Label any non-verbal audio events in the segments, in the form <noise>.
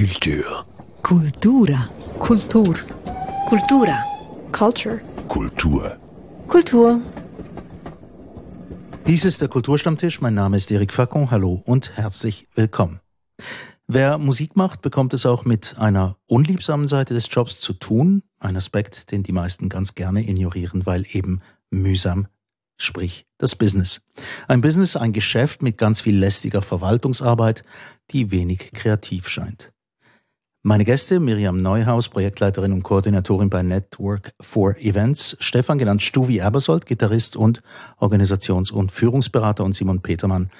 Kultur. Kultura. Kultur. Kultura. Culture. Kultur. Kultur. Dies ist der Kulturstammtisch. Mein Name ist Erik Facon. Hallo und herzlich willkommen. Wer Musik macht, bekommt es auch mit einer unliebsamen Seite des Jobs zu tun. Ein Aspekt, den die meisten ganz gerne ignorieren, weil eben mühsam, sprich das Business. Ein Business, ein Geschäft mit ganz viel lästiger Verwaltungsarbeit, die wenig kreativ scheint. Meine Gäste, Miriam Neuhaus, Projektleiterin und Koordinatorin bei Network for Events, Stefan genannt Stuvi Ebersold, Gitarrist und Organisations- und Führungsberater und Simon Petermann,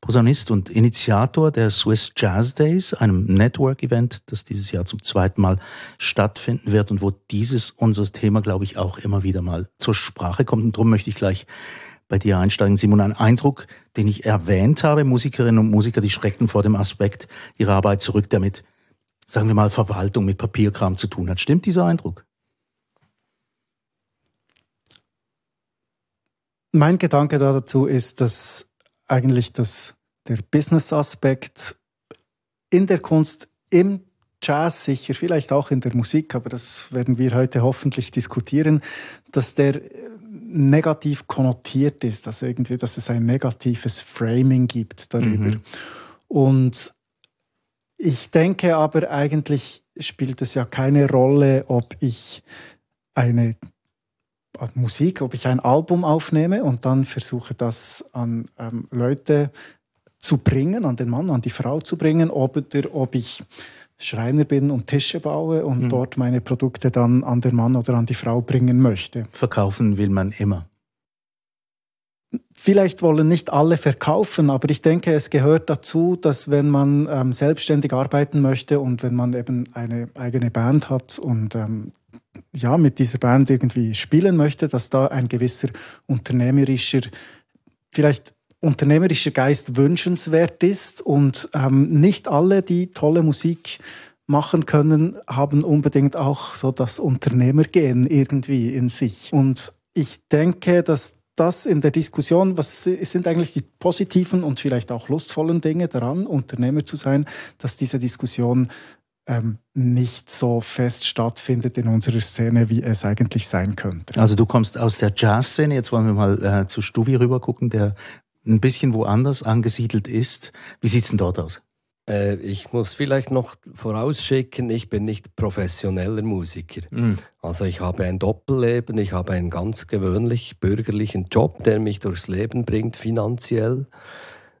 Posaunist und Initiator der Swiss Jazz Days, einem Network-Event, das dieses Jahr zum zweiten Mal stattfinden wird und wo dieses unser Thema, glaube ich, auch immer wieder mal zur Sprache kommt. Und darum möchte ich gleich bei dir einsteigen, Simon. Ein Eindruck, den ich erwähnt habe, Musikerinnen und Musiker, die schreckten vor dem Aspekt ihrer Arbeit zurück, damit sagen wir mal, Verwaltung mit Papierkram zu tun hat. Stimmt dieser Eindruck? Mein Gedanke dazu ist, dass eigentlich das, der Business-Aspekt in der Kunst, im Jazz sicher, vielleicht auch in der Musik, aber das werden wir heute hoffentlich diskutieren, dass der negativ konnotiert ist, dass irgendwie, dass es ein negatives Framing gibt darüber. Mhm. Und ich denke aber eigentlich spielt es ja keine Rolle, ob ich eine Musik, ob ich ein Album aufnehme und dann versuche das an ähm, Leute zu bringen, an den Mann, an die Frau zu bringen, oder ob ich Schreiner bin und Tische baue und mhm. dort meine Produkte dann an den Mann oder an die Frau bringen möchte. Verkaufen will man immer. Vielleicht wollen nicht alle verkaufen, aber ich denke, es gehört dazu, dass wenn man ähm, selbstständig arbeiten möchte und wenn man eben eine eigene Band hat und ähm, ja mit dieser Band irgendwie spielen möchte, dass da ein gewisser unternehmerischer, vielleicht unternehmerischer Geist wünschenswert ist und ähm, nicht alle, die tolle Musik machen können, haben unbedingt auch so das Unternehmergehen irgendwie in sich. Und ich denke, dass das in der Diskussion, was sind eigentlich die positiven und vielleicht auch lustvollen Dinge daran, Unternehmer zu sein, dass diese Diskussion ähm, nicht so fest stattfindet in unserer Szene, wie es eigentlich sein könnte. Also du kommst aus der Jazz-Szene, jetzt wollen wir mal äh, zu Stuvi rüber gucken, der ein bisschen woanders angesiedelt ist. Wie sieht's denn dort aus? Äh, ich muss vielleicht noch vorausschicken, ich bin nicht professioneller Musiker. Mm. Also ich habe ein Doppelleben, ich habe einen ganz gewöhnlich bürgerlichen Job, der mich durchs Leben bringt finanziell.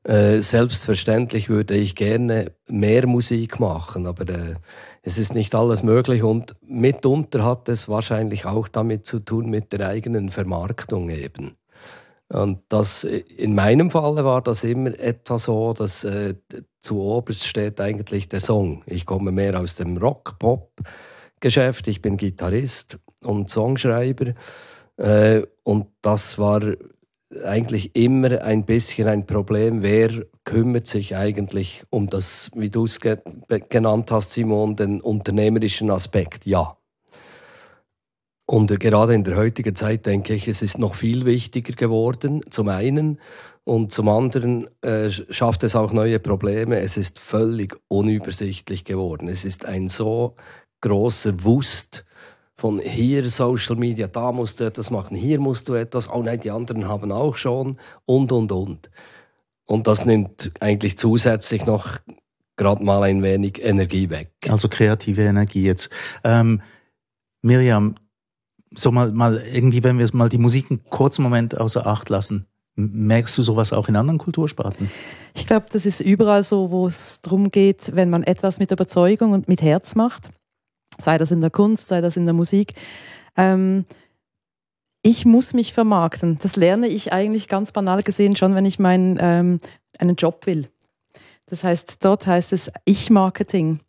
Äh, selbstverständlich würde ich gerne mehr Musik machen, aber äh, es ist nicht alles möglich und mitunter hat es wahrscheinlich auch damit zu tun mit der eigenen Vermarktung eben. Und das, in meinem Fall war das immer etwa so, dass äh, zu oberst steht eigentlich der Song. Ich komme mehr aus dem Rock-Pop-Geschäft, ich bin Gitarrist und Songschreiber. Äh, und das war eigentlich immer ein bisschen ein Problem. Wer kümmert sich eigentlich um das, wie du es ge genannt hast, Simon, den unternehmerischen Aspekt? Ja. Und gerade in der heutigen Zeit denke ich, es ist noch viel wichtiger geworden, zum einen. Und zum anderen äh, schafft es auch neue Probleme. Es ist völlig unübersichtlich geworden. Es ist ein so großer Wust von hier Social Media, da musst du etwas machen, hier musst du etwas, oh nein, die anderen haben auch schon und, und, und. Und das nimmt eigentlich zusätzlich noch gerade mal ein wenig Energie weg. Also kreative Energie jetzt. Ähm, Miriam, so mal, mal irgendwie, wenn wir mal die Musik einen kurzen Moment außer Acht lassen, merkst du sowas auch in anderen Kultursparten? Ich glaube, das ist überall so, wo es darum geht, wenn man etwas mit Überzeugung und mit Herz macht, sei das in der Kunst, sei das in der Musik. Ähm, ich muss mich vermarkten. Das lerne ich eigentlich ganz banal gesehen schon, wenn ich meinen ähm, einen Job will. Das heißt, dort heißt es Ich-Marketing.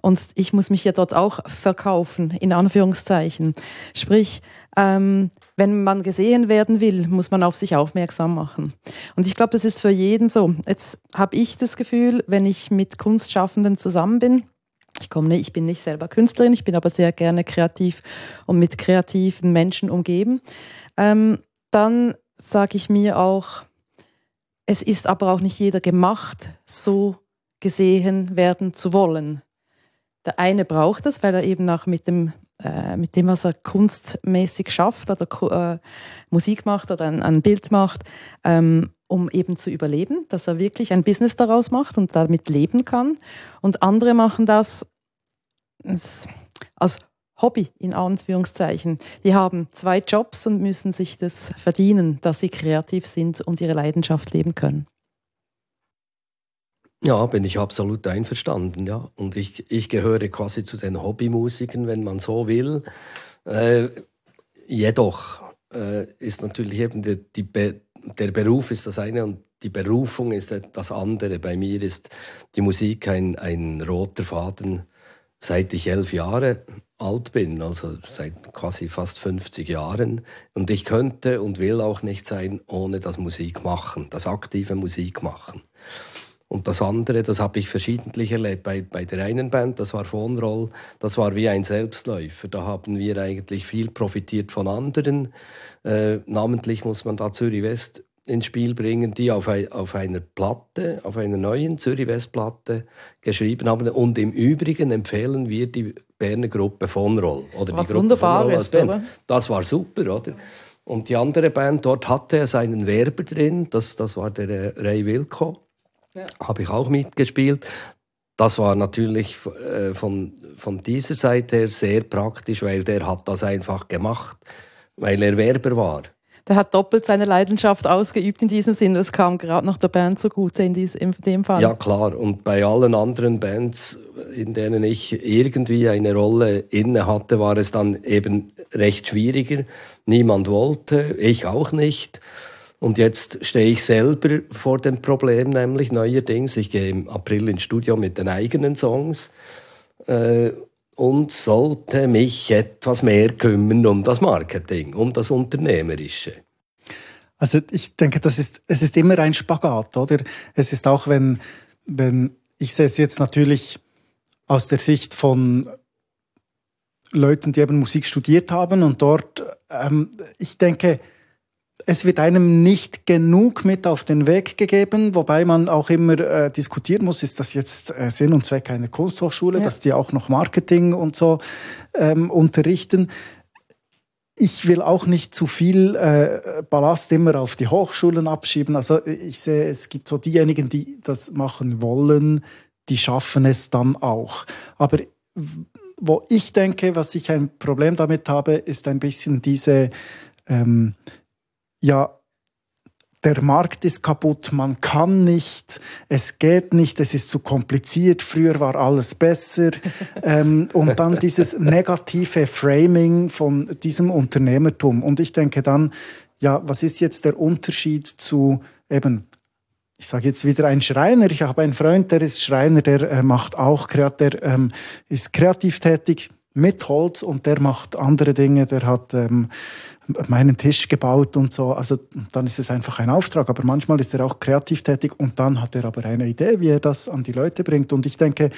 Und ich muss mich ja dort auch verkaufen, in Anführungszeichen. Sprich, ähm, wenn man gesehen werden will, muss man auf sich aufmerksam machen. Und ich glaube, das ist für jeden so. Jetzt habe ich das Gefühl, wenn ich mit Kunstschaffenden zusammen bin, ich komme nicht, ich bin nicht selber Künstlerin, ich bin aber sehr gerne kreativ und mit kreativen Menschen umgeben, ähm, dann sage ich mir auch, es ist aber auch nicht jeder gemacht, so gesehen werden zu wollen. Der eine braucht es, weil er eben auch mit dem, äh, mit dem, was er kunstmäßig schafft oder äh, Musik macht oder ein, ein Bild macht, ähm, um eben zu überleben, dass er wirklich ein Business daraus macht und damit leben kann. Und andere machen das als Hobby in Anführungszeichen. Die haben zwei Jobs und müssen sich das verdienen, dass sie kreativ sind und ihre Leidenschaft leben können. Ja, bin ich absolut einverstanden, ja. Und ich, ich gehöre quasi zu den Hobbymusikern, wenn man so will. Äh, jedoch äh, ist natürlich eben die, die Be der Beruf ist das eine und die Berufung ist das andere. Bei mir ist die Musik ein, ein roter Faden, seit ich elf Jahre alt bin, also seit quasi fast 50 Jahren. Und ich könnte und will auch nicht sein ohne das Musik machen, das aktive Musik machen. Und das andere, das habe ich verschiedentlich erlebt. Bei, bei der einen Band, das war Phonroll, das war wie ein Selbstläufer. Da haben wir eigentlich viel profitiert von anderen. Äh, namentlich muss man da Zürich West ins Spiel bringen, die auf, ein, auf einer Platte, auf einer neuen Zürich West Platte geschrieben haben. Und im Übrigen empfehlen wir die Berner Gruppe Phonroll. Oder Was die Gruppe wunderbar ist, oder? Das war super, oder? Und die andere Band, dort hatte er seinen Werber drin, das, das war der äh, Ray Wilco. Ja. Habe ich auch mitgespielt. Das war natürlich äh, von, von dieser Seite her sehr praktisch, weil der hat das einfach gemacht, weil er Werber war. Der hat doppelt seine Leidenschaft ausgeübt in diesem Sinn. Das kam gerade noch der Band zugute in, dies, in dem Fall. Ja, klar. Und bei allen anderen Bands, in denen ich irgendwie eine Rolle inne hatte, war es dann eben recht schwieriger. Niemand wollte, ich auch nicht. Und jetzt stehe ich selber vor dem Problem, nämlich neuerdings, ich gehe im April ins Studio mit den eigenen Songs äh, und sollte mich etwas mehr kümmern um das Marketing, um das Unternehmerische. Also ich denke, das ist, es ist immer ein Spagat, oder? Es ist auch, wenn, wenn ich sehe es jetzt natürlich aus der Sicht von Leuten, die eben Musik studiert haben und dort, ähm, ich denke, es wird einem nicht genug mit auf den Weg gegeben, wobei man auch immer äh, diskutieren muss, ist das jetzt äh, Sinn und Zweck einer Kunsthochschule, ja. dass die auch noch Marketing und so ähm, unterrichten. Ich will auch nicht zu viel äh, Ballast immer auf die Hochschulen abschieben. Also ich sehe, es gibt so diejenigen, die das machen wollen, die schaffen es dann auch. Aber wo ich denke, was ich ein Problem damit habe, ist ein bisschen diese ähm, ja, der Markt ist kaputt, man kann nicht, es geht nicht, es ist zu kompliziert, früher war alles besser. <laughs> ähm, und dann dieses negative Framing von diesem Unternehmertum. Und ich denke dann, ja, was ist jetzt der Unterschied zu eben, ich sage jetzt wieder ein Schreiner, ich habe einen Freund, der ist Schreiner, der äh, macht auch, der ähm, ist kreativ tätig mit Holz und der macht andere Dinge, der hat... Ähm, meinen Tisch gebaut und so. Also dann ist es einfach ein Auftrag. Aber manchmal ist er auch kreativ tätig und dann hat er aber eine Idee, wie er das an die Leute bringt. Und ich denke,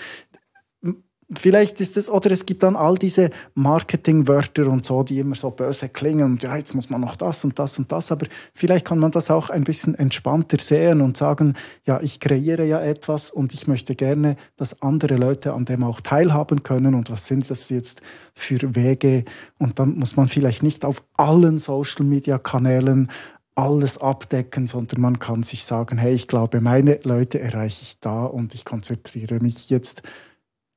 Vielleicht ist es, oder es gibt dann all diese Marketingwörter und so, die immer so böse klingen und ja, jetzt muss man noch das und das und das, aber vielleicht kann man das auch ein bisschen entspannter sehen und sagen, ja, ich kreiere ja etwas und ich möchte gerne, dass andere Leute an dem auch teilhaben können und was sind das jetzt für Wege? Und dann muss man vielleicht nicht auf allen Social-Media-Kanälen alles abdecken, sondern man kann sich sagen, hey, ich glaube, meine Leute erreiche ich da und ich konzentriere mich jetzt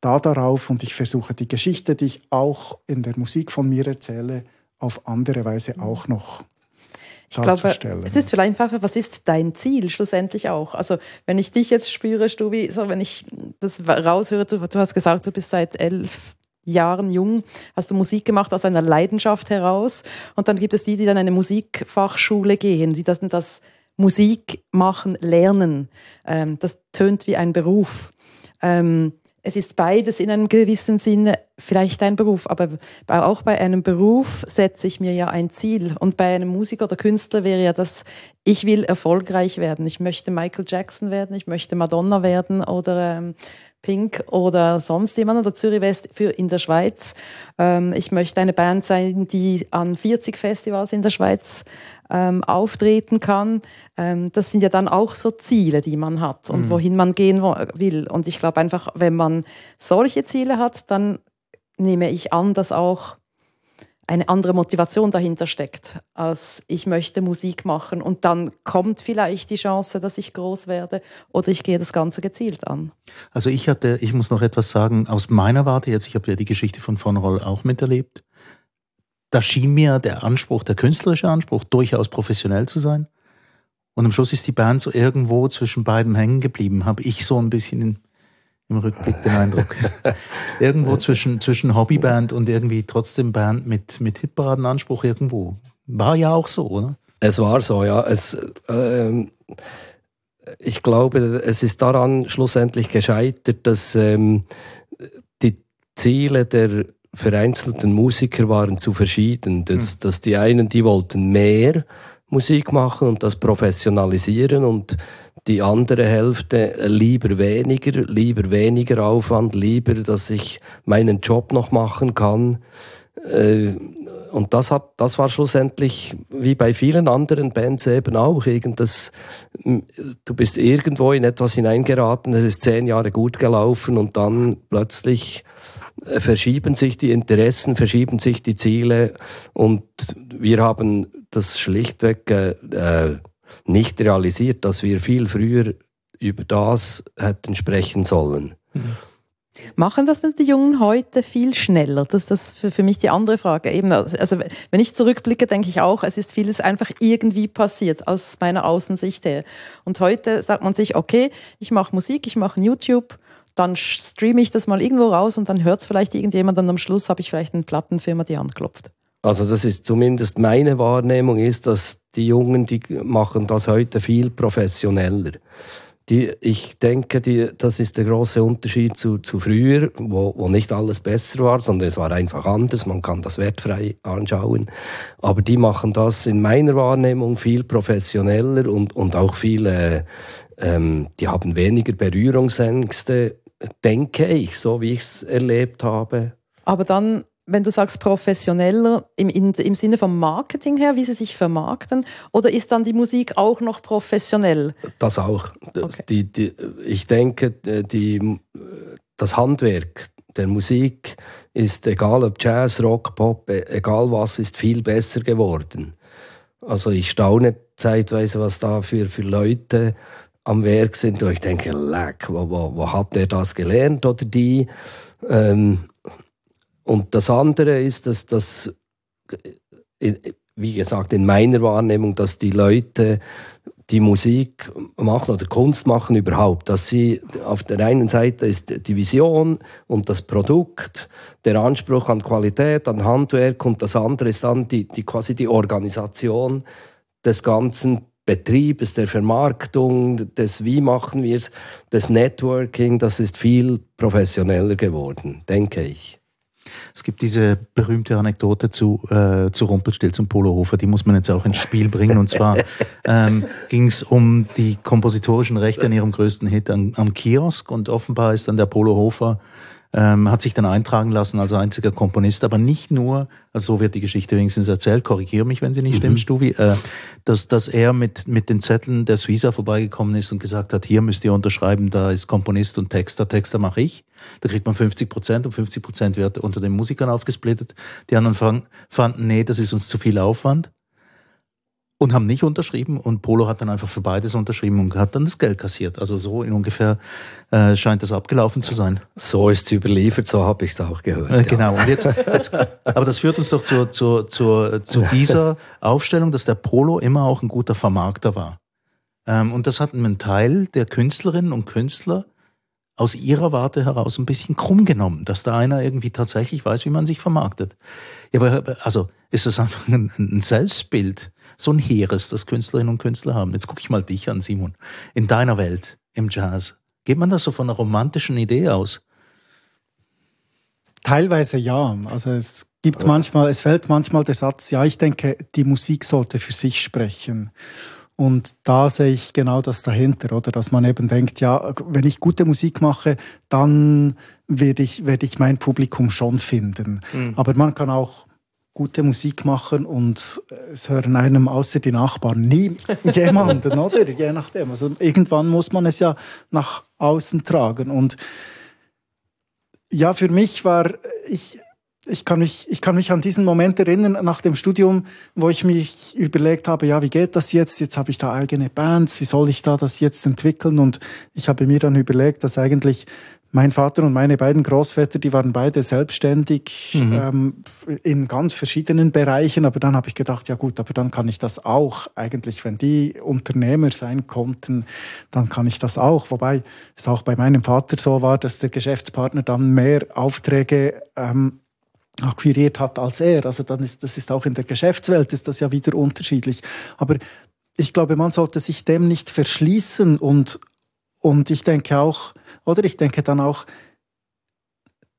da darauf und ich versuche die Geschichte, die ich auch in der Musik von mir erzähle, auf andere Weise auch noch ich glaube, es ist vielleicht einfach, was ist dein Ziel schlussendlich auch? Also, wenn ich dich jetzt spüre, Stubi, so wenn ich das raushöre, du, du hast gesagt, du bist seit elf Jahren jung, hast du Musik gemacht aus einer Leidenschaft heraus. Und dann gibt es die, die dann eine Musikfachschule gehen, die das, das Musik machen lernen. Ähm, das tönt wie ein Beruf. Ähm, es ist beides in einem gewissen Sinne vielleicht ein Beruf, aber auch bei einem Beruf setze ich mir ja ein Ziel. Und bei einem Musiker oder Künstler wäre ja das, ich will erfolgreich werden. Ich möchte Michael Jackson werden, ich möchte Madonna werden oder ähm, Pink oder sonst jemand oder Zürich West für in der Schweiz. Ähm, ich möchte eine Band sein, die an 40 Festivals in der Schweiz ähm, auftreten kann. Ähm, das sind ja dann auch so Ziele, die man hat und mhm. wohin man gehen will. Und ich glaube einfach, wenn man solche Ziele hat, dann nehme ich an, dass auch eine andere Motivation dahinter steckt, als ich möchte Musik machen und dann kommt vielleicht die Chance, dass ich groß werde oder ich gehe das Ganze gezielt an. Also ich hatte, ich muss noch etwas sagen aus meiner Warte jetzt, ich habe ja die Geschichte von Von Roll auch miterlebt. Da schien mir der Anspruch, der künstlerische Anspruch, durchaus professionell zu sein. Und am Schluss ist die Band so irgendwo zwischen beiden hängen geblieben, habe ich so ein bisschen im Rückblick den Eindruck. <laughs> irgendwo zwischen, zwischen Hobbyband und irgendwie trotzdem Band mit, mit Hitparadenanspruch irgendwo. War ja auch so, oder? Es war so, ja. Es, äh, ich glaube, es ist daran schlussendlich gescheitert, dass ähm, die Ziele der vereinzelten Musiker waren zu verschieden. Dass, mhm. dass die einen, die wollten mehr Musik machen und das professionalisieren und die andere Hälfte lieber weniger, lieber weniger Aufwand, lieber, dass ich meinen Job noch machen kann. Äh, und das hat, das war schlussendlich wie bei vielen anderen Bands eben auch irgendwas. Du bist irgendwo in etwas hineingeraten, es ist zehn Jahre gut gelaufen und dann plötzlich äh, verschieben sich die Interessen, verschieben sich die Ziele und wir haben das schlichtweg äh, nicht realisiert, dass wir viel früher über das hätten sprechen sollen. Mhm. Machen das denn die Jungen heute viel schneller? Das ist das für, für mich die andere Frage. Eben, also wenn ich zurückblicke, denke ich auch, es ist vieles einfach irgendwie passiert aus meiner Außensicht her. Und heute sagt man sich, okay, ich mache Musik, ich mache YouTube, dann streame ich das mal irgendwo raus und dann hört es vielleicht irgendjemand und am Schluss habe ich vielleicht eine Plattenfirma, die anklopft. Also das ist zumindest meine Wahrnehmung, ist, dass die Jungen, die machen das heute viel professioneller. Die, ich denke, die, das ist der große Unterschied zu, zu früher, wo, wo nicht alles besser war, sondern es war einfach anders. Man kann das wertfrei anschauen. Aber die machen das in meiner Wahrnehmung viel professioneller und, und auch viel, äh, ähm, die haben weniger Berührungsängste, denke ich, so wie ich es erlebt habe. Aber dann wenn du sagst professioneller im, in, im Sinne vom Marketing her, wie sie sich vermarkten, oder ist dann die Musik auch noch professionell? Das auch. Okay. Die, die, ich denke, die, das Handwerk der Musik ist, egal ob Jazz, Rock, Pop, e, egal was, ist viel besser geworden. Also ich staune zeitweise, was da für, für Leute am Werk sind. Und ich denke, leck, wo, wo, wo hat der das gelernt oder die? Ähm, und das andere ist, dass das, wie gesagt, in meiner Wahrnehmung, dass die Leute die Musik machen oder Kunst machen überhaupt, dass sie auf der einen Seite ist die Vision und das Produkt, der Anspruch an Qualität, an Handwerk und das andere ist dann die, die quasi die Organisation des ganzen Betriebes, der Vermarktung, des Wie machen wir es, des Networking, das ist viel professioneller geworden, denke ich. Es gibt diese berühmte Anekdote zu, äh, zu Rumpelstilz zum Polohofer, die muss man jetzt auch ins Spiel bringen. Und zwar <laughs> ähm, ging es um die kompositorischen Rechte an ihrem größten Hit am, am Kiosk und offenbar ist dann der Polohofer ähm, hat sich dann eintragen lassen als einziger Komponist, aber nicht nur, also so wird die Geschichte wenigstens erzählt, korrigiere mich, wenn sie nicht mhm. stimmt, Stuvi, äh, dass, dass er mit, mit den Zetteln der Suiza vorbeigekommen ist und gesagt hat, hier müsst ihr unterschreiben, da ist Komponist und Texter, Texter mache ich. Da kriegt man 50 Prozent und 50 Prozent wird unter den Musikern aufgesplittet. Die anderen fanden, nee, das ist uns zu viel Aufwand und haben nicht unterschrieben und Polo hat dann einfach für beides unterschrieben und hat dann das Geld kassiert. Also so in ungefähr äh, scheint das abgelaufen zu sein. So ist es überliefert, so habe ich es auch gehört. Äh, genau. Ja. Und jetzt, jetzt, aber das führt uns doch zu, zu, zu, zu dieser Aufstellung, dass der Polo immer auch ein guter Vermarkter war. Ähm, und das hat einen Teil der Künstlerinnen und Künstler aus ihrer Warte heraus ein bisschen krumm genommen, dass da einer irgendwie tatsächlich weiß, wie man sich vermarktet. Ja, aber also ist das einfach ein, ein Selbstbild so ein Heeres, das Künstlerinnen und Künstler haben. Jetzt gucke ich mal dich an, Simon. In deiner Welt, im Jazz. Geht man das so von einer romantischen Idee aus? Teilweise ja. Also es gibt manchmal, es fällt manchmal der Satz, ja, ich denke, die Musik sollte für sich sprechen. Und da sehe ich genau das dahinter, oder? Dass man eben denkt, ja, wenn ich gute Musik mache, dann werde ich, werde ich mein Publikum schon finden. Mhm. Aber man kann auch gute Musik machen und es hören einem außer die Nachbarn nie <laughs> jemanden, oder? Je nachdem. Also irgendwann muss man es ja nach außen tragen. Und ja, für mich war, ich, ich kann, mich, ich kann mich an diesen Moment erinnern nach dem Studium, wo ich mich überlegt habe, ja, wie geht das jetzt? Jetzt habe ich da eigene Bands, wie soll ich da das jetzt entwickeln? Und ich habe mir dann überlegt, dass eigentlich mein Vater und meine beiden Großväter, die waren beide selbstständig mhm. ähm, in ganz verschiedenen Bereichen. Aber dann habe ich gedacht, ja gut, aber dann kann ich das auch. Eigentlich, wenn die Unternehmer sein konnten, dann kann ich das auch. Wobei es auch bei meinem Vater so war, dass der Geschäftspartner dann mehr Aufträge ähm, akquiriert hat als er. Also dann ist das ist auch in der Geschäftswelt ist das ja wieder unterschiedlich. Aber ich glaube, man sollte sich dem nicht verschließen und und ich denke auch, oder ich denke dann auch,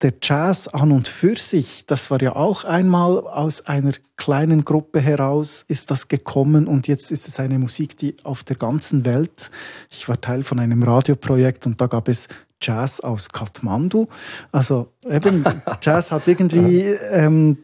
der Jazz an und für sich, das war ja auch einmal aus einer kleinen Gruppe heraus, ist das gekommen und jetzt ist es eine Musik, die auf der ganzen Welt, ich war Teil von einem Radioprojekt und da gab es Jazz aus Kathmandu. Also eben, <laughs> Jazz hat irgendwie ähm,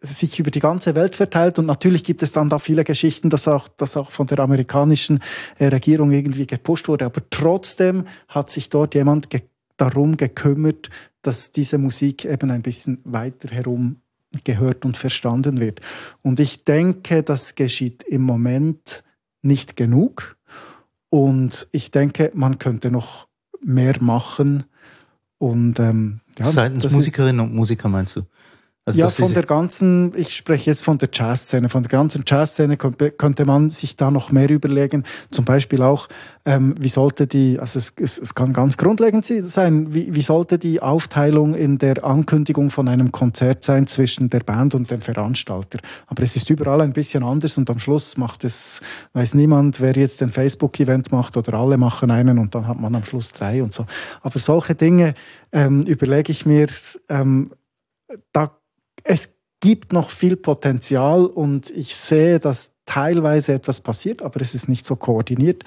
sich über die ganze Welt verteilt und natürlich gibt es dann da viele Geschichten, dass auch, dass auch von der amerikanischen äh, Regierung irgendwie gepusht wurde. Aber trotzdem hat sich dort jemand ge darum gekümmert, dass diese Musik eben ein bisschen weiter herum gehört und verstanden wird. Und ich denke, das geschieht im Moment nicht genug. Und ich denke, man könnte noch mehr machen. Und ähm, ja, seitens Musikerinnen und Musiker meinst du? Also ja, von der ganzen, ich spreche jetzt von der Jazzszene, von der ganzen Jazzszene könnte man sich da noch mehr überlegen. Zum Beispiel auch, ähm, wie sollte die, also es, es, es kann ganz grundlegend sein, wie, wie sollte die Aufteilung in der Ankündigung von einem Konzert sein zwischen der Band und dem Veranstalter. Aber es ist überall ein bisschen anders und am Schluss macht es, weiß niemand, wer jetzt ein Facebook-Event macht oder alle machen einen und dann hat man am Schluss drei und so. Aber solche Dinge ähm, überlege ich mir, ähm, da es gibt noch viel Potenzial und ich sehe, dass teilweise etwas passiert, aber es ist nicht so koordiniert.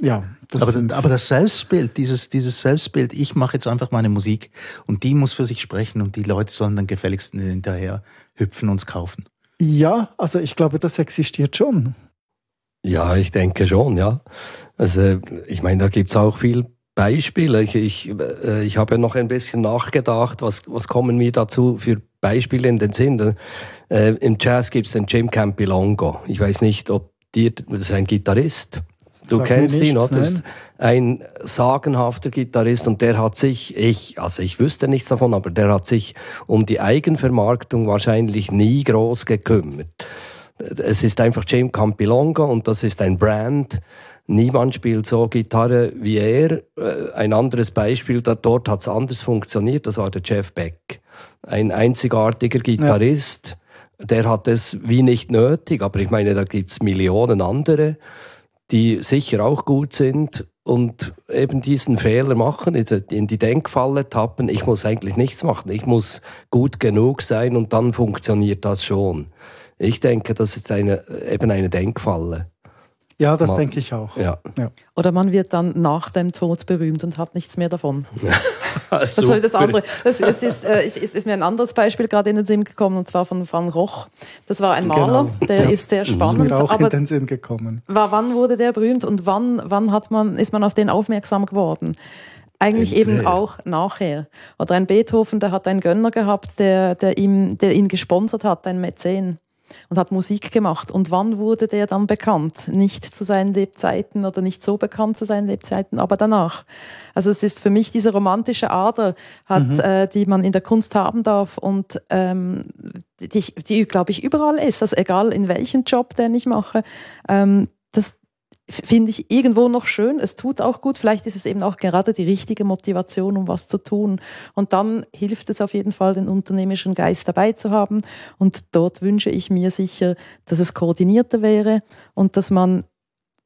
Ja, das aber, aber das Selbstbild, dieses, dieses Selbstbild, ich mache jetzt einfach meine Musik und die muss für sich sprechen und die Leute sollen dann gefälligst hinterher hüpfen und es kaufen. Ja, also ich glaube, das existiert schon. Ja, ich denke schon, ja. Also ich meine, da gibt es auch viel Beispiele. Ich, ich, äh, ich habe noch ein bisschen nachgedacht, was, was kommen mir dazu für Beispiele in den Sinn. Äh, Im Jazz gibt es den Jim Campilongo. Ich weiß nicht, ob dir, das ist ein Gitarrist. Du Sag kennst ihn, oder? Nein. Ein sagenhafter Gitarrist und der hat sich, ich, also ich wüsste nichts davon, aber der hat sich um die Eigenvermarktung wahrscheinlich nie groß gekümmert. Es ist einfach Jim Campilongo und das ist ein Brand, Niemand spielt so Gitarre wie er. Äh, ein anderes Beispiel, dort hat es anders funktioniert, das war der Jeff Beck. Ein einzigartiger Gitarrist, ja. der hat es wie nicht nötig, aber ich meine, da gibt es Millionen andere, die sicher auch gut sind und eben diesen Fehler machen, in die Denkfalle tappen, ich muss eigentlich nichts machen, ich muss gut genug sein und dann funktioniert das schon. Ich denke, das ist eine, eben eine Denkfalle. Ja, das man, denke ich auch. Ja. ja. Oder man wird dann nach dem Tod berühmt und hat nichts mehr davon. <laughs> das, also das, andere, das ist, ist, äh, ist, ist, mir ein anderes Beispiel gerade in den Sinn gekommen, und zwar von Van Roch. Das war ein Maler, genau. der ja. ist sehr spannend. Ist mir auch aber in den Sinn gekommen. War, wann wurde der berühmt und wann, wann hat man, ist man auf den aufmerksam geworden? Eigentlich eben auch nachher. Oder ein Beethoven, der hat einen Gönner gehabt, der, der, ihm, der ihn gesponsert hat, ein Mäzen und hat Musik gemacht. Und wann wurde der dann bekannt? Nicht zu seinen Lebzeiten oder nicht so bekannt zu seinen Lebzeiten, aber danach. Also es ist für mich diese romantische Ader, hat, mhm. äh, die man in der Kunst haben darf und ähm, die, die glaube ich, überall ist. Also egal in welchem Job, den ich mache. Ähm, das, finde ich irgendwo noch schön. Es tut auch gut. Vielleicht ist es eben auch gerade die richtige Motivation, um was zu tun. Und dann hilft es auf jeden Fall, den unternehmerischen Geist dabei zu haben. Und dort wünsche ich mir sicher, dass es koordinierter wäre und dass man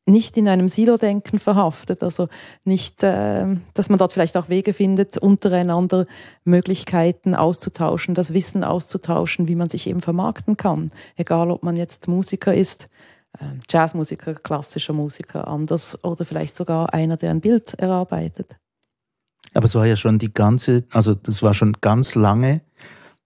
nicht in einem Silo-Denken verhaftet, also nicht, äh, dass man dort vielleicht auch Wege findet, untereinander Möglichkeiten auszutauschen, das Wissen auszutauschen, wie man sich eben vermarkten kann. Egal, ob man jetzt Musiker ist, Jazzmusiker, klassischer Musiker anders oder vielleicht sogar einer, der ein Bild erarbeitet. Aber es war ja schon die ganze, also das war schon ganz lange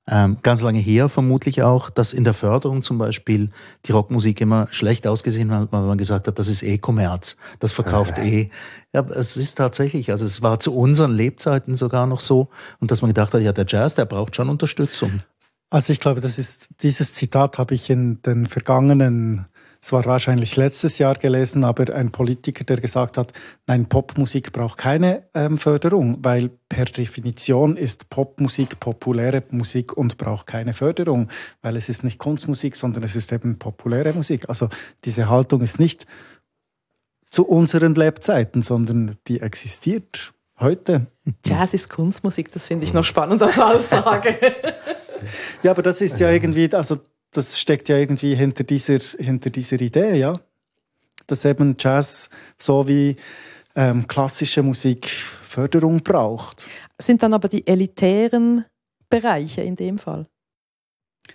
ähm, ganz lange her vermutlich auch, dass in der Förderung zum Beispiel die Rockmusik immer schlecht ausgesehen hat, weil man gesagt hat, das ist eh Kommerz, das verkauft eh. Ja, es ist tatsächlich, also es war zu unseren Lebzeiten sogar noch so und dass man gedacht hat, ja, der Jazz, der braucht schon Unterstützung. Also ich glaube, das ist, dieses Zitat habe ich in den vergangenen es war wahrscheinlich letztes Jahr gelesen, aber ein Politiker, der gesagt hat, nein, Popmusik braucht keine ähm, Förderung, weil per Definition ist Popmusik populäre Musik und braucht keine Förderung, weil es ist nicht Kunstmusik, sondern es ist eben populäre Musik. Also diese Haltung ist nicht zu unseren Lebzeiten, sondern die existiert heute. Jazz ist Kunstmusik, das finde ich noch spannend als Aussage. ja, aber das ist ja irgendwie, also das steckt ja irgendwie hinter dieser, hinter dieser Idee, ja. Dass eben Jazz so wie ähm, klassische Musik Förderung braucht. Sind dann aber die elitären Bereiche in dem Fall?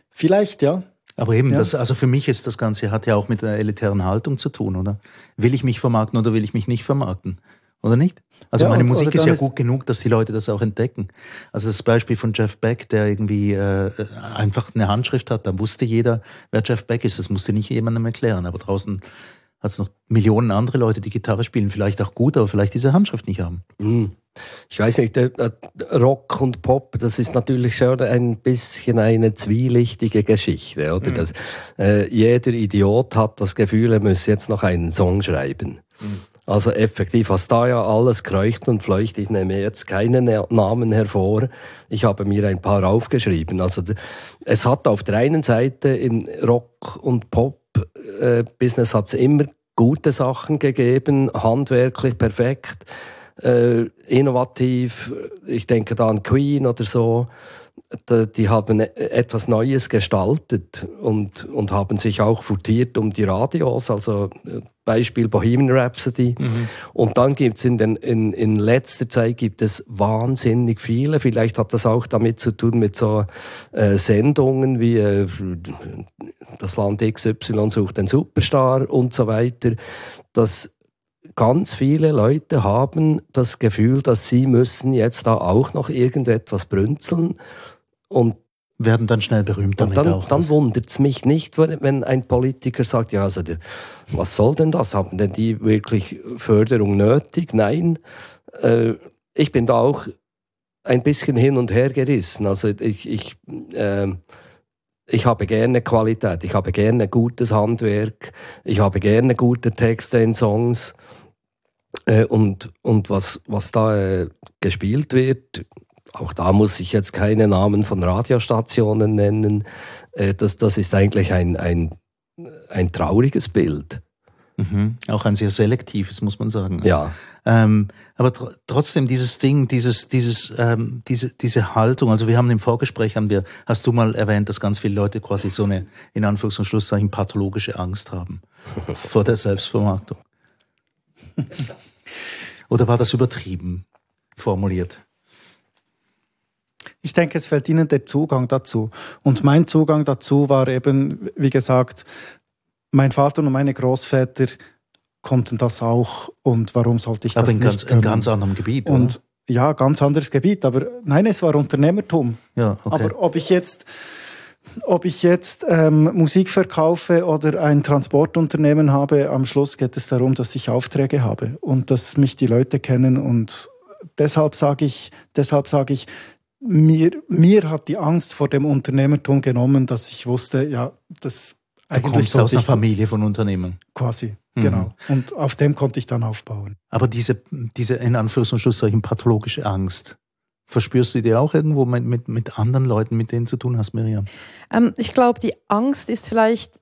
Vielleicht, ja. Aber eben, ja. das, also für mich ist das Ganze, hat ja auch mit einer elitären Haltung zu tun, oder? Will ich mich vermarkten oder will ich mich nicht vermarkten? Oder nicht? Also ja, meine Musik ist ja gut genug, dass die Leute das auch entdecken. Also das Beispiel von Jeff Beck, der irgendwie äh, einfach eine Handschrift hat, da wusste jeder, wer Jeff Beck ist. Das musste nicht jemandem erklären. Aber draußen hat es noch Millionen andere Leute, die Gitarre spielen, vielleicht auch gut, aber vielleicht diese Handschrift nicht haben. Mhm. Ich weiß nicht, Rock und Pop, das ist natürlich schon ein bisschen eine zwielichtige Geschichte, oder? Mhm. Das, äh, jeder Idiot hat das Gefühl, er müsse jetzt noch einen Song schreiben. Mhm. Also effektiv, was da ja alles kreucht und fleucht, ich nehme jetzt keinen Namen hervor. Ich habe mir ein paar aufgeschrieben. Also es hat auf der einen Seite im Rock- und Pop-Business hat es immer gute Sachen gegeben, handwerklich perfekt, äh, innovativ. Ich denke da an Queen oder so die haben e-, etwas Neues gestaltet und, und haben sich auch futiert um die Radios, also äh, Beispiel Bohemian Rhapsody. Mhm. Und dann gibt es in, den, in, in letzter Zeit gibt es wahnsinnig viele. Vielleicht hat das auch damit zu tun mit so äh, Sendungen wie äh, das Land XY sucht den Superstar und so weiter, dass ganz viele Leute haben das Gefühl, dass sie müssen jetzt da auch noch irgendetwas brünzeln und werden dann schnell berühmt damit dann, auch. Dann wundert es mich nicht, wenn ein Politiker sagt, ja, also, was soll denn das? Haben denn die wirklich Förderung nötig? Nein. Äh, ich bin da auch ein bisschen hin und her gerissen. Also ich, ich, äh, ich habe gerne Qualität, ich habe gerne gutes Handwerk, ich habe gerne gute Texte in Songs. Äh, und, und was, was da äh, gespielt wird, auch da muss ich jetzt keine Namen von Radiostationen nennen. Äh, das, das ist eigentlich ein, ein, ein trauriges Bild. Mhm. Auch ein sehr selektives, muss man sagen. Ja. Ähm, aber tr trotzdem dieses Ding, dieses, dieses, ähm, diese, diese Haltung. Also wir haben im Vorgespräch haben wir, hast du mal erwähnt, dass ganz viele Leute quasi so eine in Anführungs- und Schlusszeichen pathologische Angst haben <laughs> vor der Selbstvermarktung. <laughs> Oder war das übertrieben formuliert? Ich denke, es fällt Ihnen der Zugang dazu. Und mein Zugang dazu war eben, wie gesagt, mein Vater und meine Großväter konnten das auch. Und warum sollte ich aber das in nicht ganz, in ganz anderem Gebiet, Und oder? ja, ganz anderes Gebiet. Aber nein, es war Unternehmertum. Ja, okay. Aber ob ich jetzt ob ich jetzt ähm, Musik verkaufe oder ein Transportunternehmen habe, am Schluss geht es darum, dass ich Aufträge habe und dass mich die Leute kennen und deshalb sage ich, deshalb sage ich, mir, mir hat die Angst vor dem Unternehmertum genommen, dass ich wusste, ja, das du eigentlich kommst aus einer Familie von Unternehmen. Quasi, mhm. genau. Und auf dem konnte ich dann aufbauen. Aber diese, diese in Anführungs- und Schlusszeichen pathologische Angst, verspürst du die auch irgendwo mit, mit, mit anderen Leuten, mit denen zu tun hast, Miriam? Ähm, ich glaube, die Angst ist vielleicht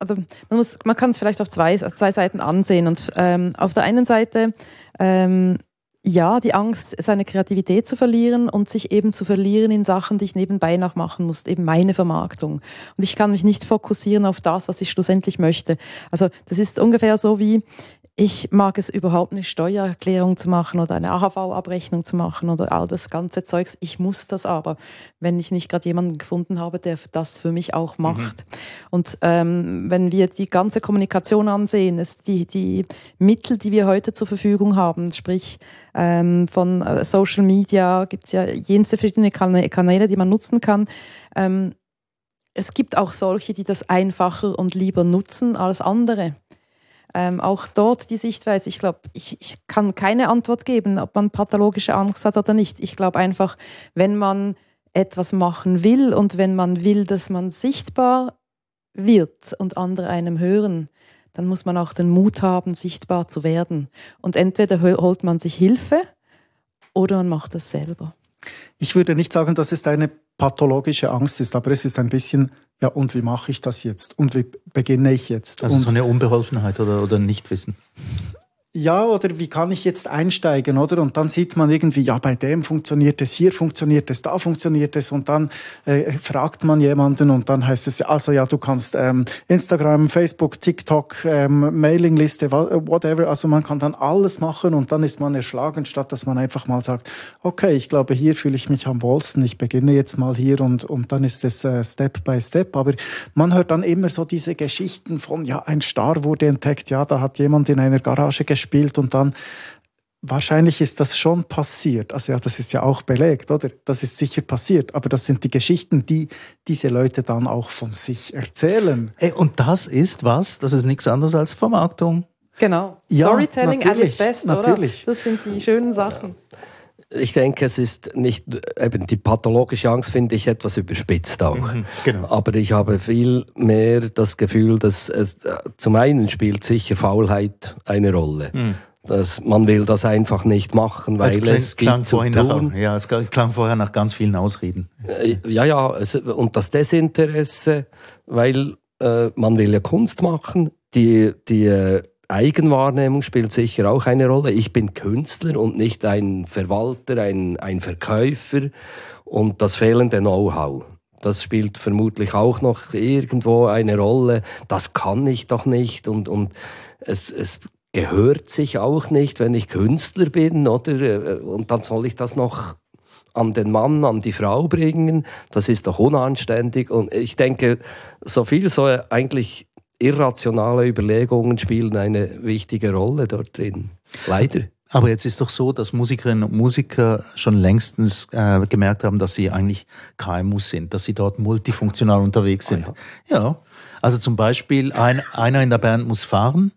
also man, muss, man kann es vielleicht auf zwei, auf zwei Seiten ansehen. Und ähm, auf der einen Seite ähm, ja, die Angst, seine Kreativität zu verlieren und sich eben zu verlieren in Sachen, die ich nebenbei noch machen muss, eben meine Vermarktung. Und ich kann mich nicht fokussieren auf das, was ich schlussendlich möchte. Also das ist ungefähr so wie, ich mag es überhaupt nicht, Steuererklärung zu machen oder eine AHV-Abrechnung zu machen oder all das ganze Zeugs. Ich muss das aber, wenn ich nicht gerade jemanden gefunden habe, der das für mich auch mhm. macht. Mhm. Und ähm, wenn wir die ganze Kommunikation ansehen, ist die, die Mittel, die wir heute zur Verfügung haben, sprich ähm, von äh, Social Media, gibt es ja jenste verschiedene Kanäle, die man nutzen kann. Ähm, es gibt auch solche, die das einfacher und lieber nutzen als andere. Ähm, auch dort die Sichtweise, ich glaube, ich, ich kann keine Antwort geben, ob man pathologische Angst hat oder nicht. Ich glaube einfach, wenn man etwas machen will und wenn man will, dass man sichtbar wird und andere einem hören, dann muss man auch den Mut haben, sichtbar zu werden. Und entweder holt man sich Hilfe oder man macht es selber. Ich würde nicht sagen, dass es eine pathologische Angst ist, aber es ist ein bisschen ja, und wie mache ich das jetzt? Und wie beginne ich jetzt? Also und so eine Unbeholfenheit oder, oder Nichtwissen ja, oder wie kann ich jetzt einsteigen, oder? Und dann sieht man irgendwie, ja, bei dem funktioniert es, hier funktioniert es, da funktioniert es. Und dann äh, fragt man jemanden und dann heißt es, also ja, du kannst ähm, Instagram, Facebook, TikTok, ähm, Mailingliste, whatever, also man kann dann alles machen und dann ist man erschlagen, statt dass man einfach mal sagt, okay, ich glaube, hier fühle ich mich am wohlsten, ich beginne jetzt mal hier und, und dann ist es äh, Step by Step, aber man hört dann immer so diese Geschichten von, ja, ein Star wurde entdeckt, ja, da hat jemand in einer Garage gespielt, gespielt und dann Wahrscheinlich ist das schon passiert. Also ja, das ist ja auch belegt, oder? Das ist sicher passiert. Aber das sind die Geschichten, die diese Leute dann auch von sich erzählen. Hey, und das ist was? Das ist nichts anderes als Vermarktung. Genau. Ja, Storytelling at its best, natürlich. oder? Das sind die schönen Sachen. Ich denke, es ist nicht, eben die pathologische Angst finde ich etwas überspitzt auch. Mhm, genau. Aber ich habe viel mehr das Gefühl, dass es, äh, zum einen spielt sicher Faulheit eine Rolle. Mhm. Dass man will das einfach nicht machen, weil es, klang, es gibt zu tun. Nach, ja, es klang vorher nach ganz vielen Ausreden. Äh, ja, ja, es, und das Desinteresse, weil äh, man will ja Kunst machen, die, die äh, Eigenwahrnehmung spielt sicher auch eine Rolle. Ich bin Künstler und nicht ein Verwalter, ein, ein Verkäufer und das fehlende Know-how. Das spielt vermutlich auch noch irgendwo eine Rolle. Das kann ich doch nicht und, und es, es gehört sich auch nicht, wenn ich Künstler bin, oder? Und dann soll ich das noch an den Mann, an die Frau bringen. Das ist doch unanständig. Und ich denke, so viel soll eigentlich irrationale Überlegungen spielen eine wichtige Rolle dort drin. Leider. Aber jetzt ist doch so, dass Musikerinnen und Musiker schon längstens äh, gemerkt haben, dass sie eigentlich KMUs sind, dass sie dort multifunktional unterwegs sind. Ah, ja. ja. also zum Beispiel ein, einer in der Band muss fahren,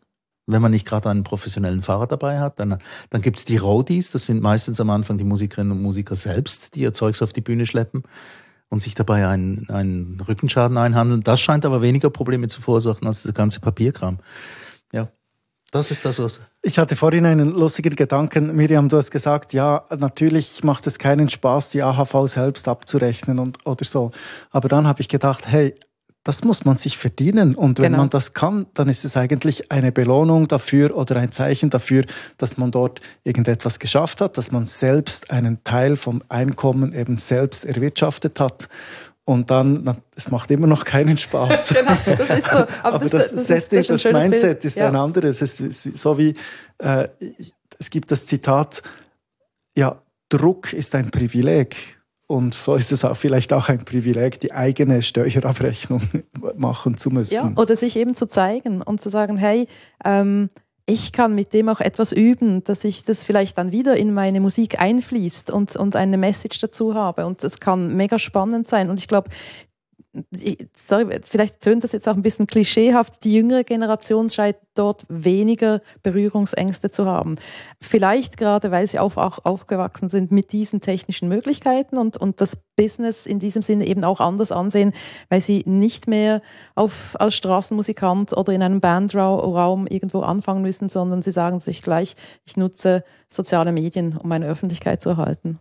wenn man nicht gerade einen professionellen Fahrer dabei hat. Dann, dann gibt es die Roadies, das sind meistens am Anfang die Musikerinnen und Musiker selbst, die ihr Zeugs auf die Bühne schleppen und sich dabei einen, einen Rückenschaden einhandeln. Das scheint aber weniger Probleme zu verursachen als der ganze Papierkram. Ja. Das ist das, was. Ich hatte vorhin einen lustigen Gedanken. Miriam, du hast gesagt, ja, natürlich macht es keinen Spaß, die AHV selbst abzurechnen und, oder so. Aber dann habe ich gedacht, hey, das muss man sich verdienen. Und wenn genau. man das kann, dann ist es eigentlich eine Belohnung dafür oder ein Zeichen dafür, dass man dort irgendetwas geschafft hat, dass man selbst einen Teil vom Einkommen eben selbst erwirtschaftet hat. Und dann, es macht immer noch keinen Spaß. <laughs> genau, das ist so. <laughs> Aber, Aber das, das, Setting, ist, das, das Mindset Bild. ist ja. ein anderes. Es ist so wie, äh, es gibt das Zitat, ja, Druck ist ein Privileg. Und so ist es auch vielleicht auch ein Privileg, die eigene Steuerabrechnung <laughs> machen zu müssen. Ja, oder sich eben zu zeigen und zu sagen, hey, ähm, ich kann mit dem auch etwas üben, dass ich das vielleicht dann wieder in meine Musik einfließt und, und eine Message dazu habe. Und das kann mega spannend sein. Und ich glaube, sorry, vielleicht tönt das jetzt auch ein bisschen klischeehaft, die jüngere Generation scheint dort weniger Berührungsängste zu haben. Vielleicht gerade, weil sie auch, auch aufgewachsen sind mit diesen technischen Möglichkeiten und, und das Business in diesem Sinne eben auch anders ansehen, weil sie nicht mehr auf, als Straßenmusikant oder in einem Bandraum irgendwo anfangen müssen, sondern sie sagen sich gleich, ich nutze soziale Medien, um meine Öffentlichkeit zu erhalten.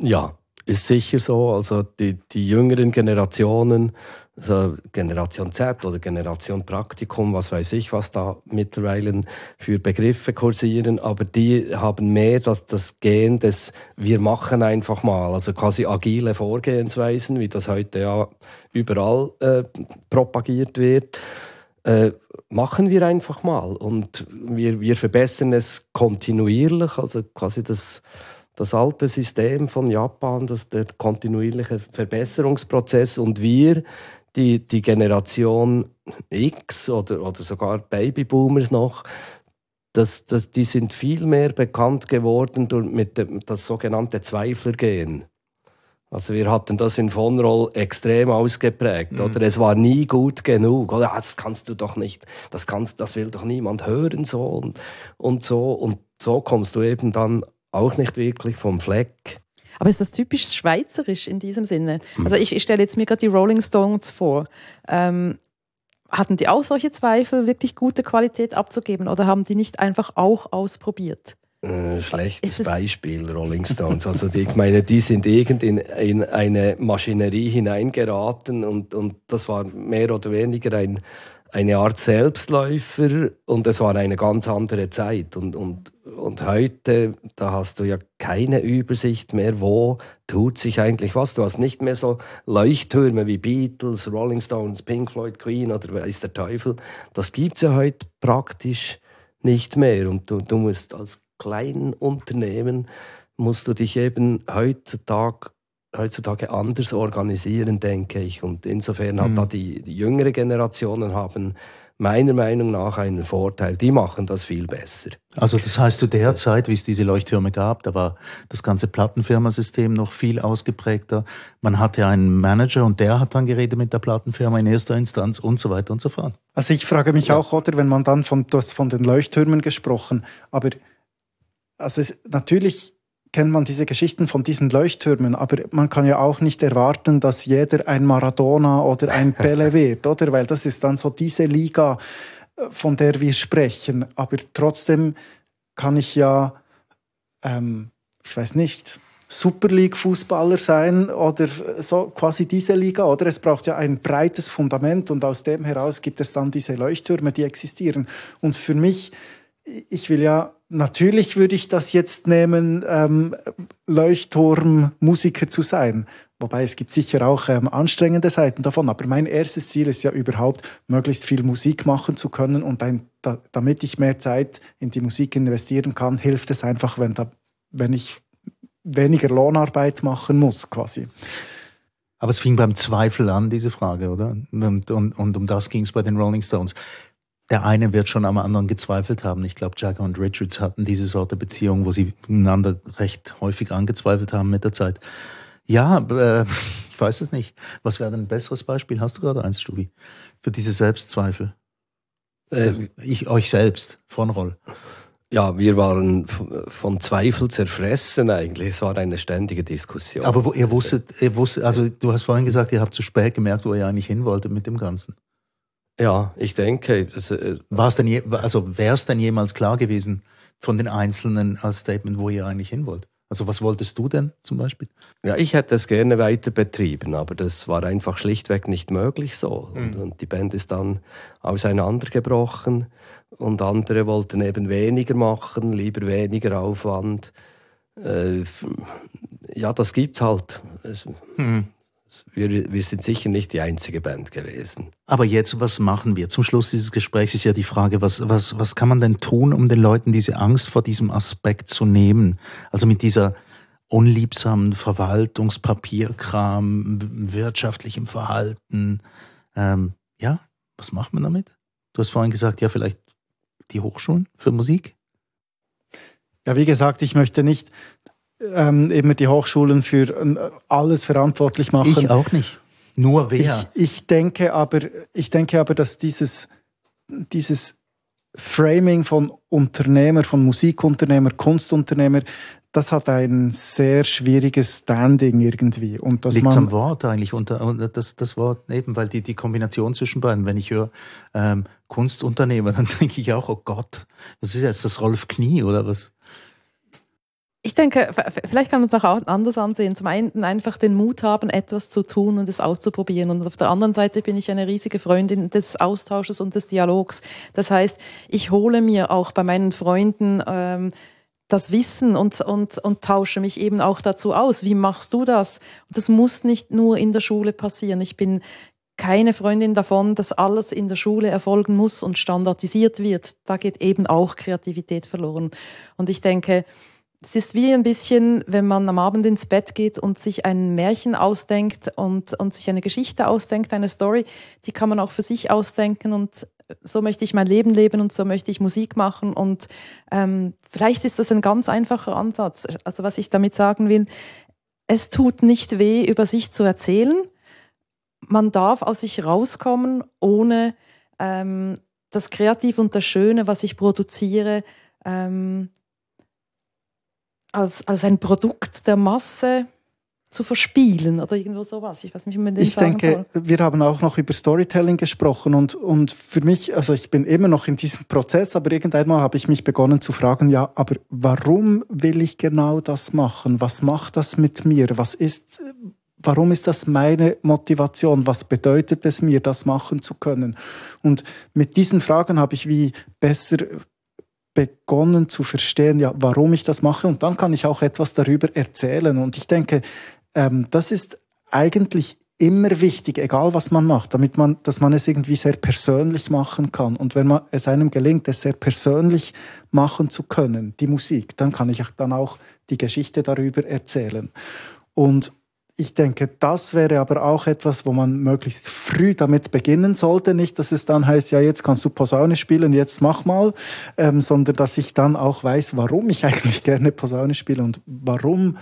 Ja, ist sicher so. Also die, die jüngeren Generationen, also Generation Z oder Generation Praktikum, was weiß ich, was da mittlerweile für Begriffe kursieren, aber die haben mehr das, das Gen des Wir machen einfach mal, also quasi agile Vorgehensweisen, wie das heute ja überall äh, propagiert wird. äh, machen wir einfach mal. Und wir, wir verbessern es kontinuierlich, also quasi das, das alte System von Japan, das, der kontinuierliche Verbesserungsprozess. Und wir, die, die Generation X oder, oder sogar Babyboomers noch, das, das, die sind viel mehr bekannt geworden durch, mit dem, das sogenannte Zweiflergehen. Also wir hatten das in von Roll extrem ausgeprägt, mhm. oder? Es war nie gut genug, oder? Ah, das kannst du doch nicht, das kannst, das will doch niemand hören, so und, und so. Und so kommst du eben dann auch nicht wirklich vom Fleck. Aber ist das typisch schweizerisch in diesem Sinne? Mhm. Also ich, ich stelle jetzt mir gerade die Rolling Stones vor. Ähm, hatten die auch solche Zweifel, wirklich gute Qualität abzugeben oder haben die nicht einfach auch ausprobiert? Äh, schlechtes Beispiel, Rolling Stones. Also die, ich meine, die sind irgend in, in eine Maschinerie hineingeraten und, und das war mehr oder weniger ein, eine Art Selbstläufer und es war eine ganz andere Zeit. Und, und, und heute, da hast du ja keine Übersicht mehr, wo tut sich eigentlich was. Du hast nicht mehr so Leuchttürme wie Beatles, Rolling Stones, Pink Floyd, Queen oder weiß der Teufel. Das gibt es ja heute praktisch nicht mehr. Und du, du musst als kleinen Unternehmen musst du dich eben heutzutage, heutzutage anders organisieren, denke ich. Und insofern mhm. hat da die, die jüngere Generationen haben meiner Meinung nach einen Vorteil. Die machen das viel besser. Also das heißt, zu der Zeit, wie es diese Leuchttürme gab, da war das ganze Plattenfirmasystem noch viel ausgeprägter. Man hatte einen Manager und der hat dann geredet mit der Plattenfirma in erster Instanz und so weiter und so fort. Also ich frage mich ja. auch, oder wenn man dann von, du hast von den Leuchttürmen gesprochen, aber also es, natürlich kennt man diese Geschichten von diesen Leuchttürmen, aber man kann ja auch nicht erwarten, dass jeder ein Maradona oder ein <laughs> Pele wird, oder? Weil das ist dann so diese Liga, äh, von der wir sprechen. Aber trotzdem kann ich ja, ähm, ich weiß nicht, Super League-Fußballer sein oder so quasi diese Liga, oder? Es braucht ja ein breites Fundament und aus dem heraus gibt es dann diese Leuchttürme, die existieren. Und für mich, ich will ja natürlich würde ich das jetzt nehmen, ähm, Leuchtturm-Musiker zu sein. Wobei es gibt sicher auch ähm, anstrengende Seiten davon. Aber mein erstes Ziel ist ja überhaupt, möglichst viel Musik machen zu können. Und ein, da, damit ich mehr Zeit in die Musik investieren kann, hilft es einfach, wenn, da, wenn ich weniger Lohnarbeit machen muss, quasi. Aber es fing beim Zweifel an, diese Frage, oder? Und, und, und um das ging es bei den Rolling Stones der eine wird schon am anderen gezweifelt haben. Ich glaube, Jagger und Richards hatten diese Sorte Beziehung, wo sie einander recht häufig angezweifelt haben mit der Zeit. Ja, äh, <laughs> ich weiß es nicht. Was wäre denn ein besseres Beispiel? Hast du gerade eins, Stubi, für diese Selbstzweifel? Äh, ich, euch selbst, von Roll. Ja, wir waren von Zweifel zerfressen eigentlich. Es war eine ständige Diskussion. Aber wo, ihr wusstet, ihr wusstet, also du hast vorhin gesagt, ihr habt zu spät gemerkt, wo ihr eigentlich hin wolltet mit dem Ganzen. Ja, ich denke. Das, äh, War es denn je, also wäre es denn jemals klar gewesen von den Einzelnen als Statement, wo ihr eigentlich hin wollt? Also was wolltest du denn zum Beispiel? Ja, ich hätte es gerne weiter betrieben, aber das war einfach schlichtweg nicht möglich so. Mhm. Und, und, die Band ist dann auseinandergebrochen und andere wollten eben weniger machen, lieber weniger Aufwand. Äh, ja, das gibt's halt. Mhm. Wir, wir, sind sicher nicht die einzige Band gewesen. Aber jetzt, was machen wir? Zum Schluss dieses Gesprächs ist ja die Frage, was, was, was kann man denn tun, um den Leuten diese Angst vor diesem Aspekt zu nehmen? Also mit dieser unliebsamen Verwaltungspapierkram, wirtschaftlichem Verhalten. Ähm, ja, was macht man damit? Du hast vorhin gesagt, ja, vielleicht die Hochschulen für Musik? Ja, wie gesagt, ich möchte nicht ähm, immer die Hochschulen für äh, alles verantwortlich machen. Ich auch nicht. Nur wer? Ich, ich, denke aber, ich denke aber, dass dieses, dieses Framing von Unternehmer, von Musikunternehmer, Kunstunternehmer, das hat ein sehr schwieriges Standing irgendwie. Und Liegt am Wort eigentlich unter, das, das Wort eben, weil die, die Kombination zwischen beiden, wenn ich höre ähm, Kunstunternehmer, <laughs> dann denke ich auch, oh Gott, was ist jetzt das Rolf Knie oder was? Ich denke, vielleicht kann man es auch anders ansehen. Zum einen einfach den Mut haben, etwas zu tun und es auszuprobieren. Und auf der anderen Seite bin ich eine riesige Freundin des Austausches und des Dialogs. Das heißt, ich hole mir auch bei meinen Freunden ähm, das Wissen und, und, und tausche mich eben auch dazu aus. Wie machst du das? Das muss nicht nur in der Schule passieren. Ich bin keine Freundin davon, dass alles in der Schule erfolgen muss und standardisiert wird. Da geht eben auch Kreativität verloren. Und ich denke, es ist wie ein bisschen, wenn man am Abend ins Bett geht und sich ein Märchen ausdenkt und, und sich eine Geschichte ausdenkt, eine Story, die kann man auch für sich ausdenken und so möchte ich mein Leben leben und so möchte ich Musik machen. Und ähm, vielleicht ist das ein ganz einfacher Ansatz. Also was ich damit sagen will, es tut nicht weh, über sich zu erzählen. Man darf aus sich rauskommen, ohne ähm, das Kreative und das Schöne, was ich produziere, ähm, als, als ein Produkt der Masse zu verspielen oder irgendwo sowas. Ich weiß nicht, wie man den Ich denke, soll. wir haben auch noch über Storytelling gesprochen und, und für mich, also ich bin immer noch in diesem Prozess, aber irgendeinmal habe ich mich begonnen zu fragen, ja, aber warum will ich genau das machen? Was macht das mit mir? Was ist, warum ist das meine Motivation? Was bedeutet es mir, das machen zu können? Und mit diesen Fragen habe ich wie besser begonnen zu verstehen, ja, warum ich das mache und dann kann ich auch etwas darüber erzählen. Und ich denke, ähm, das ist eigentlich immer wichtig, egal was man macht, damit man, dass man es irgendwie sehr persönlich machen kann. Und wenn man, es einem gelingt, es sehr persönlich machen zu können, die Musik, dann kann ich dann auch die Geschichte darüber erzählen. Und ich denke, das wäre aber auch etwas, wo man möglichst früh damit beginnen sollte. Nicht, dass es dann heißt, ja, jetzt kannst du Posaune spielen, jetzt mach mal, ähm, sondern dass ich dann auch weiß, warum ich <laughs> eigentlich gerne Posaune spiele und warum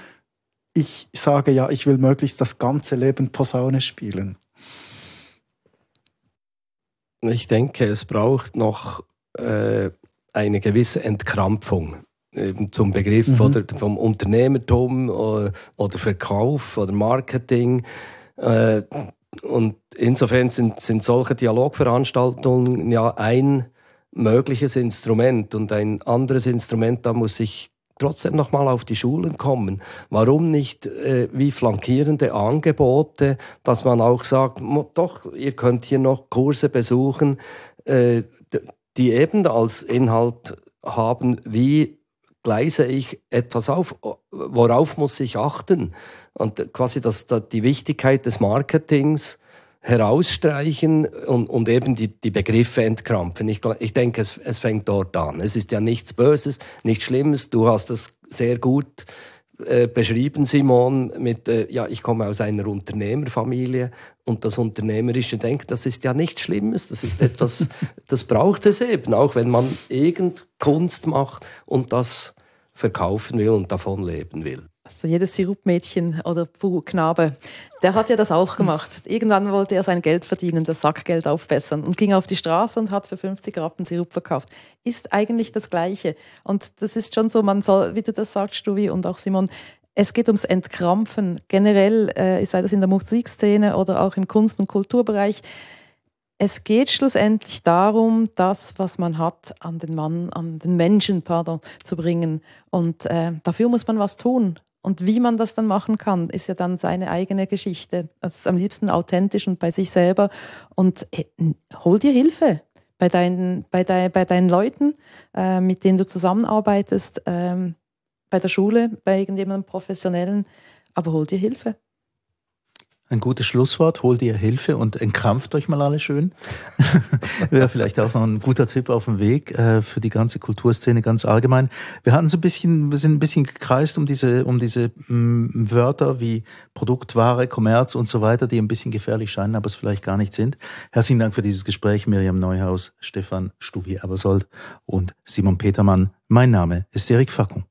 ich sage, ja, ich will möglichst das ganze Leben Posaune spielen? Ich denke, es braucht noch äh, eine gewisse Entkrampfung zum Begriff mhm. oder vom Unternehmertum oder, äh, oder Verkauf oder Marketing. Äh, und insofern sind, sind solche Dialogveranstaltungen ja ein mögliches Instrument und ein anderes Instrument, da muss ich trotzdem noch mal auf die Schulen kommen. Warum nicht äh, wie flankierende Angebote, dass man auch sagt, doch, ihr könnt hier noch Kurse besuchen, äh, die eben als Inhalt haben, wie gleise ich etwas auf, worauf muss ich achten? Und quasi das, das die Wichtigkeit des Marketings herausstreichen und, und eben die, die Begriffe entkrampfen. Ich, ich denke, es, es fängt dort an. Es ist ja nichts Böses, nichts Schlimmes. Du hast das sehr gut äh, beschrieben, Simon, mit, äh, ja, ich komme aus einer Unternehmerfamilie und das unternehmerische Denken, das ist ja nichts Schlimmes, das ist etwas, <laughs> das braucht es eben, auch wenn man irgend Kunst macht und das verkaufen will und davon leben will. Also jedes Sirupmädchen oder Knabe, der hat ja das auch gemacht. Irgendwann wollte er sein Geld verdienen, das Sackgeld aufbessern und ging auf die Straße und hat für 50 Rappen Sirup verkauft. Ist eigentlich das Gleiche. Und das ist schon so, man soll, wie du das sagst, Stuvi und auch Simon, es geht ums Entkrampfen. Generell, äh, sei das in der Musikszene oder auch im Kunst- und Kulturbereich, es geht schlussendlich darum, das, was man hat, an den Mann, an den Menschen, pardon, zu bringen. Und äh, dafür muss man was tun. Und wie man das dann machen kann, ist ja dann seine eigene Geschichte. Das ist am liebsten authentisch und bei sich selber. Und äh, hol dir Hilfe bei deinen, bei dein, bei deinen Leuten, äh, mit denen du zusammenarbeitest, ähm, bei der Schule, bei irgendjemandem Professionellen. Aber hol dir Hilfe. Ein gutes Schlusswort, holt ihr Hilfe und entkrampft euch mal alle schön. <laughs> Wäre vielleicht auch noch ein guter Tipp auf dem Weg äh, für die ganze Kulturszene ganz allgemein. Wir hatten so ein bisschen, wir sind ein bisschen gekreist um diese, um diese mm, Wörter wie Produkt, Ware, Kommerz und so weiter, die ein bisschen gefährlich scheinen, aber es vielleicht gar nicht sind. Herzlichen Dank für dieses Gespräch, Miriam Neuhaus, Stefan Stuvi-Abersold und Simon Petermann. Mein Name ist Erik Fackung.